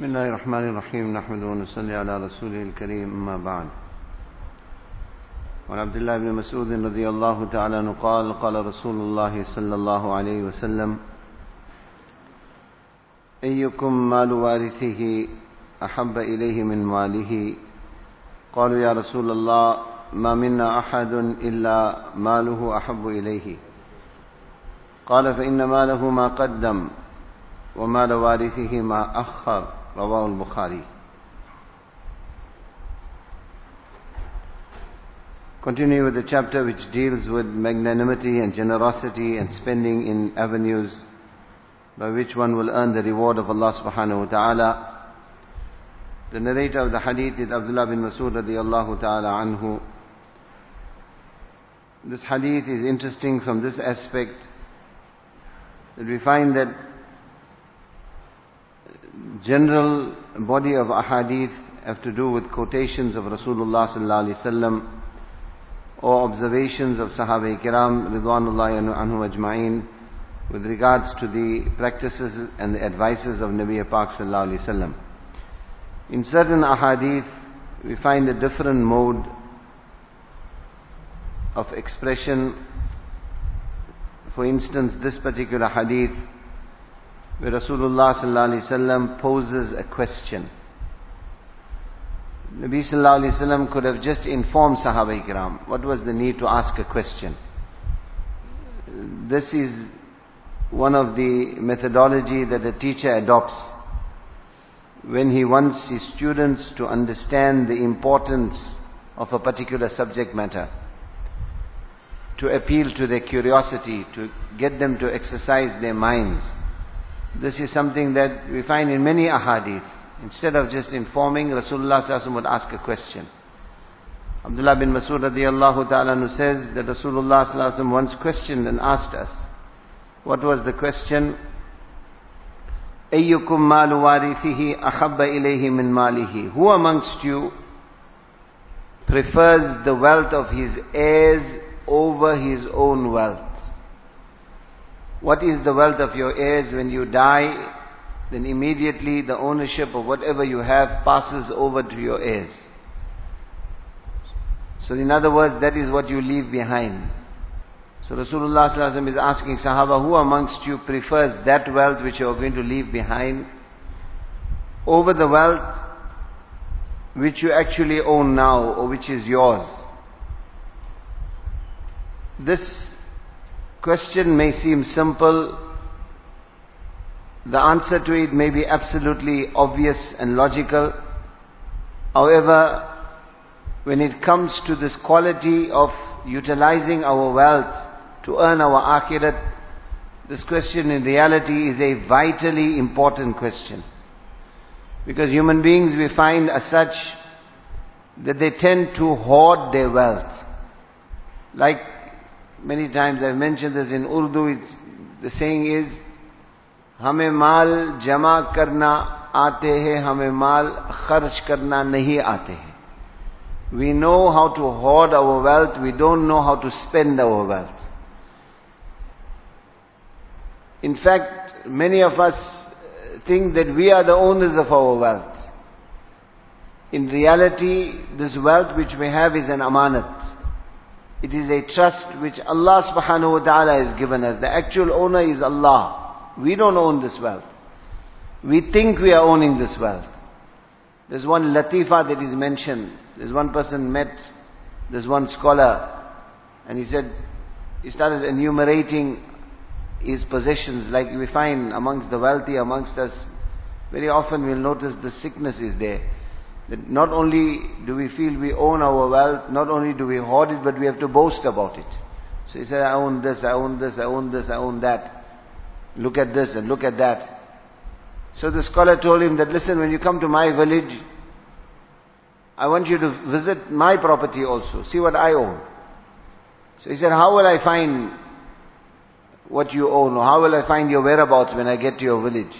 بسم الله الرحمن الرحيم. نحمد ونصلي على رسوله الكريم. أما بعد. وعن عبد الله بن مسعود رضي الله تعالى عنه قال قال رسول الله صلى الله عليه وسلم أيكم مال وارثه أحب إليه من ماله؟ قالوا يا رسول الله ما منا أحد إلا ماله أحب إليه. قال فإن ماله ما قدم ومال وارثه ما أخر. رواه البخاري Continue with the chapter which deals with magnanimity and generosity and spending in avenues by which one will earn the reward of Allah subhanahu wa ta'ala. The narrator of the hadith is Abdullah bin Masud radiallahu ta'ala anhu. This hadith is interesting from this aspect that we find that general body of ahadith have to do with quotations of Rasulullah sallallahu alaihi wasallam or observations of Sahaba Kiram Ridwanullahi anhu ajma'in with regards to the practices and the advices of Nabi Pak sallallahu alaihi wasallam. In certain ahadith, we find a different mode of expression. For instance, this particular hadith where Rasulullah sallallahu alaihi wasallam poses a question. Nabi sallallahu alaihi wasallam could have just informed Sahaba Ikram. What was the need to ask a question? This is one of the methodology that a teacher adopts when he wants his students to understand the importance of a particular subject matter, to appeal to their curiosity, to get them to exercise their minds. This is something that we find in many ahadith. Instead of just informing, Rasulullah would ask a question. Abdullah bin Masud radiallahu ta'ala says that Rasulullah once questioned and asked us, what was the question? أيكم مال وارثه أحب إليه من ماله Who amongst you prefers the wealth of his heirs over his own wealth? What is the wealth of your heirs when you die? Then immediately the ownership of whatever you have passes over to your heirs. So in other words, that is what you leave behind. So Rasulullah is asking Sahaba, who amongst you prefers that wealth which you are going to leave behind over the wealth which you actually own now or which is yours? This question may seem simple. The answer to it may be absolutely obvious and logical. However, when it comes to this quality of utilizing our wealth to earn our akhirat, this question in reality is a vitally important question. Because human beings we find as such that they tend to hoard their wealth. Like many times I've mentioned this in Urdu, it's, the saying is, हमें माल जमा करना आते हैं हमें माल खर्च करना नहीं आते हैं we know how to hoard our wealth we don't know how to spend our wealth in fact many of us think that we are the owners of our wealth in reality this wealth which we have is an amanat it is a trust which Allah subhanahu wa ta'ala has given us the actual owner is Allah we don't own this wealth. We think we are owning this wealth. There's one latifa that is mentioned. There's one person met, there's one scholar, and he said, he started enumerating his possessions like we find amongst the wealthy amongst us. Very often we'll notice the sickness is there. That not only do we feel we own our wealth, not only do we hoard it, but we have to boast about it. So he said, I own this, I own this, I own this, I own that. Look at this and look at that. So the scholar told him that, listen, when you come to my village, I want you to visit my property also. See what I own. So he said, how will I find what you own? Or how will I find your whereabouts when I get to your village?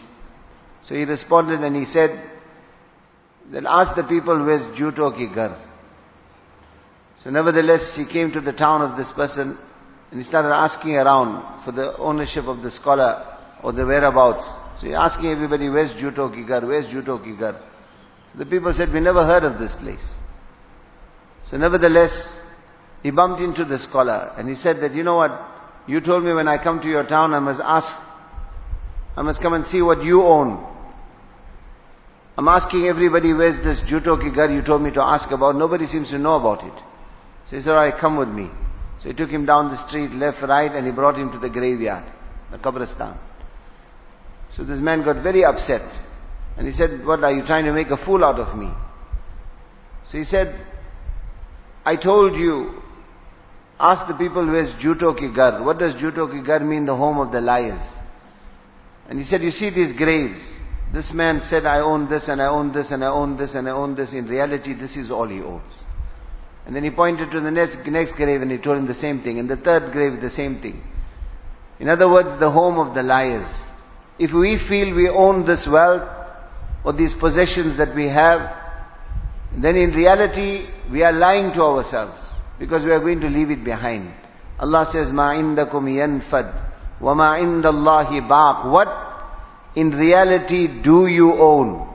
So he responded and he said, then ask the people where's Juto ki gar. So nevertheless, he came to the town of this person and he started asking around for the ownership of the scholar or the whereabouts. So you're asking everybody, where's Juto Kigar? Where's Juto Kigar? The people said, we never heard of this place. So nevertheless, he bumped into the scholar and he said that, you know what, you told me when I come to your town I must ask, I must come and see what you own. I'm asking everybody where's this Juto Kigar you told me to ask about. Nobody seems to know about it. So he said, alright, come with me. So he took him down the street, left, right, and he brought him to the graveyard, the Qabristan. So this man got very upset. And he said, what are you trying to make a fool out of me? So he said, I told you, ask the people where's Juto ki. What does Juto ki mean? The home of the liars. And he said, you see these graves. This man said, I own this and I own this and I own this and I own this. In reality, this is all he owns. And then he pointed to the next, next grave and he told him the same thing. And the third grave, the same thing. In other words, the home of the liars. If we feel we own this wealth or these possessions that we have, then in reality, we are lying to ourselves because we are going to leave it behind. Allah says, مَا عِنْدَكُمْ يَنْفَدْ وَمَا عِنْدَ اللَّهِ بَاقٍ What in reality do you own?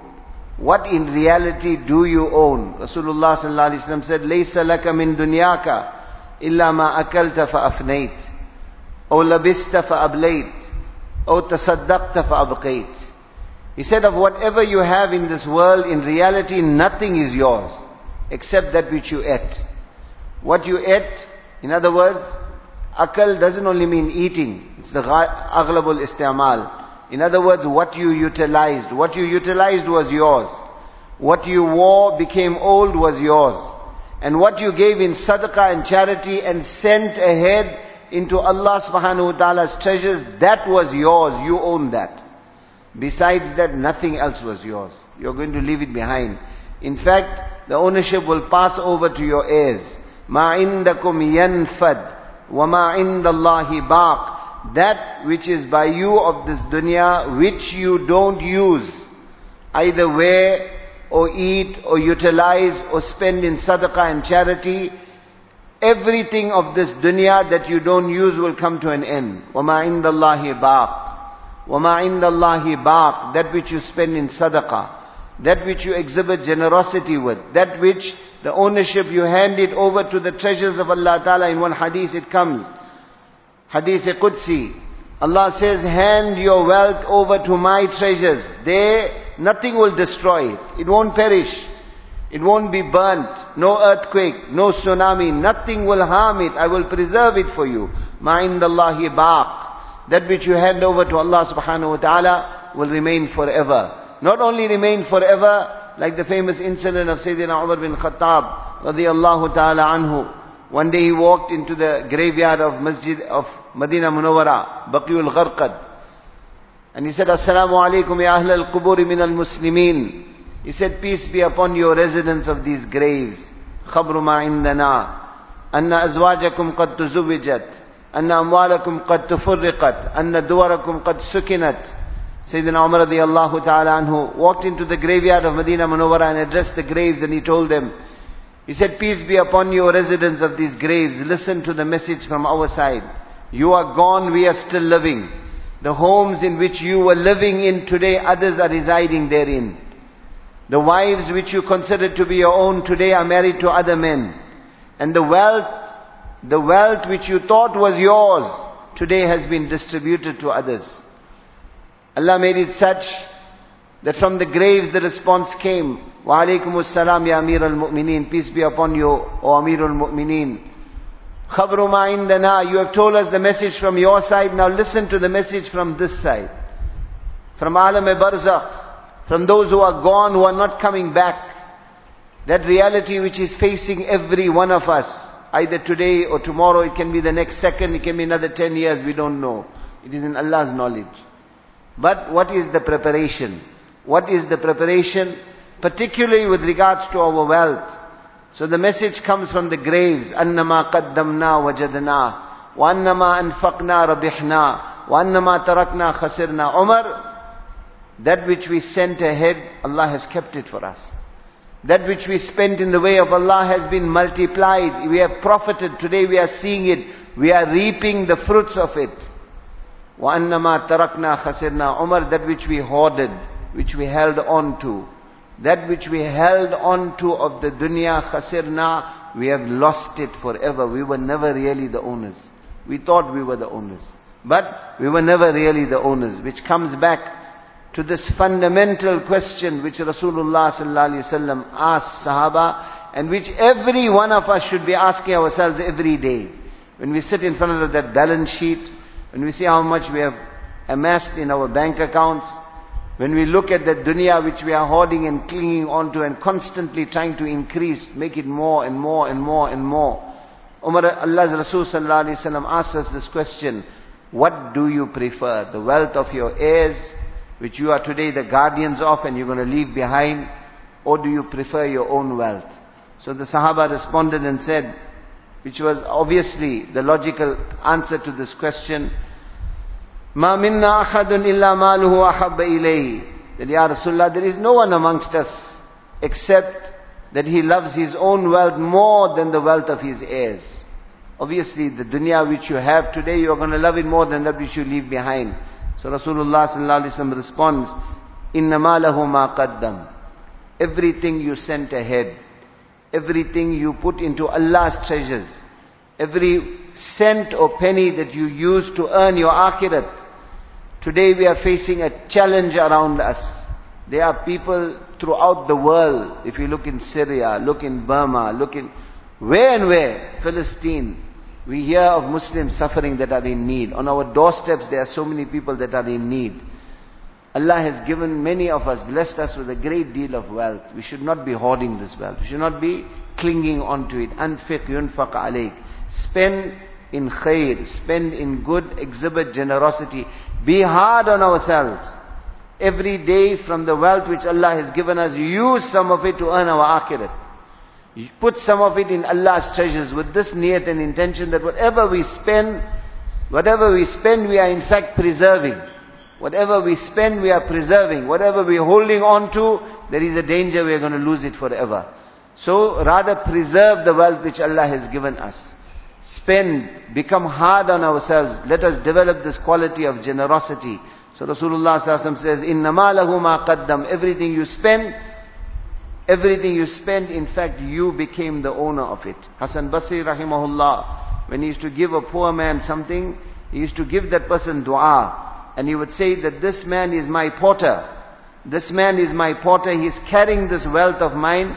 What in reality do you own? Rasulullah sallallahu alaihi wasallam said, "Laysa laka min dunyaka illa ma akalta fa afnayt, aw labista fa aw tasaddaqta fa. He said, "Of whatever you have in this world, in reality nothing is yours except that which you ate. What you ate, in other words, akal doesn't only mean eating. It's the aghlabul istimal. In other words, what you utilized. What you utilized was yours. What you wore became old was yours. And what you gave in sadaqah and charity and sent ahead into Allah subhanahu wa ta'ala's treasures, that was yours. You own that. Besides that, nothing else was yours. You're going to leave it behind. In fact, the ownership will pass over to your heirs. مَا عِنْدَكُمْ يَنْفَدْ وَمَا عِنْدَ اللَّهِ بَاقٍ that which is by you of this dunya, which you don't use, either wear or eat or utilize or spend in sadaqah and charity, everything of this dunya that you don't use will come to an end. وَمَا عِنْدَ اللَّهِ بَاقٍ وَمَا عِنْدَ اللَّهِ بَاقٍ That which you spend in sadaqah, that which you exhibit generosity with, that which the ownership you hand it over to the treasures of Allah Ta'ala. In one hadith it comes, Hadith Qudsi. Allah says, hand your wealth over to my treasures. There, nothing will destroy it. It won't perish. It won't be burnt. No earthquake, no tsunami. Nothing will harm it. I will preserve it for you. Mind Ma'indallahi baq. That which you hand over to Allah subhanahu wa ta'ala will remain forever. Not only remain forever, like the famous incident of Sayyidina Umar bin Khattab, radiyallahu ta'ala anhu. One day he walked into the graveyard of Masjid of Medina Munawwara, Baqiul Gharqad. And he said, Assalamu alaikum ya ahl al-qubur min al-muslimin. He said, peace be upon your residents of these graves. خبر ما عندنا أن أزواجكم قد تزوجت أن أموالكم قد تفرقت أن دوركم قد سكنت Sayyidina Umar radiallahu ta'ala anhu walked into the graveyard of Medina Munawwara and addressed the graves and he told them, he said, peace be upon you residents of these graves. Listen to the message from our side. You are gone, we are still living. The homes in which you were living in today, others are residing therein. The wives which you considered to be your own today are married to other men. And the wealth, the wealth which you thought was yours, today has been distributed to others. Allah made it such that from the graves the response came, Wa alaykum salam ya Amir al-Mu'mineen, peace be upon you, O Amir al-Mu'mineen. Indana, you have told us the message from your side, now listen to the message from this side. From alam barzakh, from those who are gone, who are not coming back. That reality which is facing every one of us, either today or tomorrow, it can be the next second, it can be another 10 years, we don't know. It is in Allah's knowledge. But what is the preparation? What is the preparation? Particularly with regards to our wealth. So the message comes from the graves. أَنَّمَا قَدَّمْنَا وَجَدْنَا وَأَنَّمَا أَنفَقْنَا رَبِحْنَا وَأَنَّمَا تَرَكْنَا خَسِرْنَا Umar, that which we sent ahead, Allah has kept it for us. That which we spent in the way of Allah has been multiplied. We have profited. Today we are seeing it. We are reaping the fruits of it. وَأَنَّمَا تَرَكْنَا خَسِرْنَا Umar, that which we hoarded, which we held on to, that which we held on to of the dunya khasirna, we have lost it forever. We were never really the owners. We thought we were the owners. But we were never really the owners, which comes back to this fundamental question which Rasulullah sallallahu asked Sahaba and which every one of us should be asking ourselves every day. When we sit in front of that balance sheet, when we see how much we have amassed in our bank accounts, when we look at that dunya which we are hoarding and clinging onto and constantly trying to increase, make it more and more and more and more. Umar, Allah's Rasul sallallahu alayhi wasallam asks us this question, what do you prefer? The wealth of your heirs, which you are today the guardians of and you're going to leave behind, or do you prefer your own wealth? So the Sahaba responded and said, which was obviously the logical answer to this question, Ma minna ahadun illa maluhu ahabba ilayhi. That Ya Rasulullah, there is no one amongst us except that he loves his own wealth more than the wealth of his heirs. Obviously, the dunya which you have today, you are going to love it more than that which you leave behind. So Rasulullah sallallahu alaihi wasallam responds, "Inna malahu ma qaddam." Everything you sent ahead, everything you put into Allah's treasures, every cent or penny that you use to earn your akhirat, Today we are facing a challenge around us. There are people throughout the world. If you look in Syria, look in Burma, look in where and where, Palestine, we hear of Muslims suffering that are in need. On our doorsteps there are so many people that are in need. Allah has given many of us, blessed us with a great deal of wealth. We should not be hoarding this wealth. We should not be clinging onto it. Anfiq yunfaq alayk. Spend in khair, spend in good, exhibit generosity. Be hard on ourselves. Every day from the wealth which Allah has given us, use some of it to earn our akhirat. Put some of it in Allah's treasures with this niyat and intention that whatever we spend, whatever we spend, we are in fact preserving. Whatever we spend, we are preserving. Whatever we are holding on to, there is a danger we are going to lose it forever. So rather preserve the wealth which Allah has given us spend, become hard on ourselves. Let us develop this quality of generosity. So Rasulullah says, Inna lahu ma qaddam. Everything you spend, everything you spend, in fact, you became the owner of it. Hassan Basri rahimahullah, when he used to give a poor man something, he used to give that person dua. And he would say that this man is my porter. This man is my porter. He is carrying this wealth of mine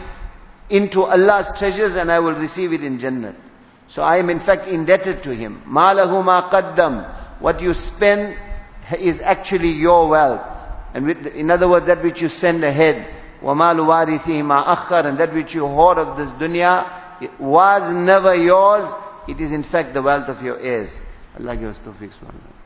into Allah's treasures and I will receive it in Jannah. So I am in fact indebted to him. Malahu ma qaddam. What you spend is actually your wealth. And with, in other words, that which you send ahead. وَمَالُ وَارِثِهِ مَا أَخَّرٍ And that which you hoard of this dunya it was never yours. It is in fact the wealth of your heirs. Allah give us tawfiq subhanahu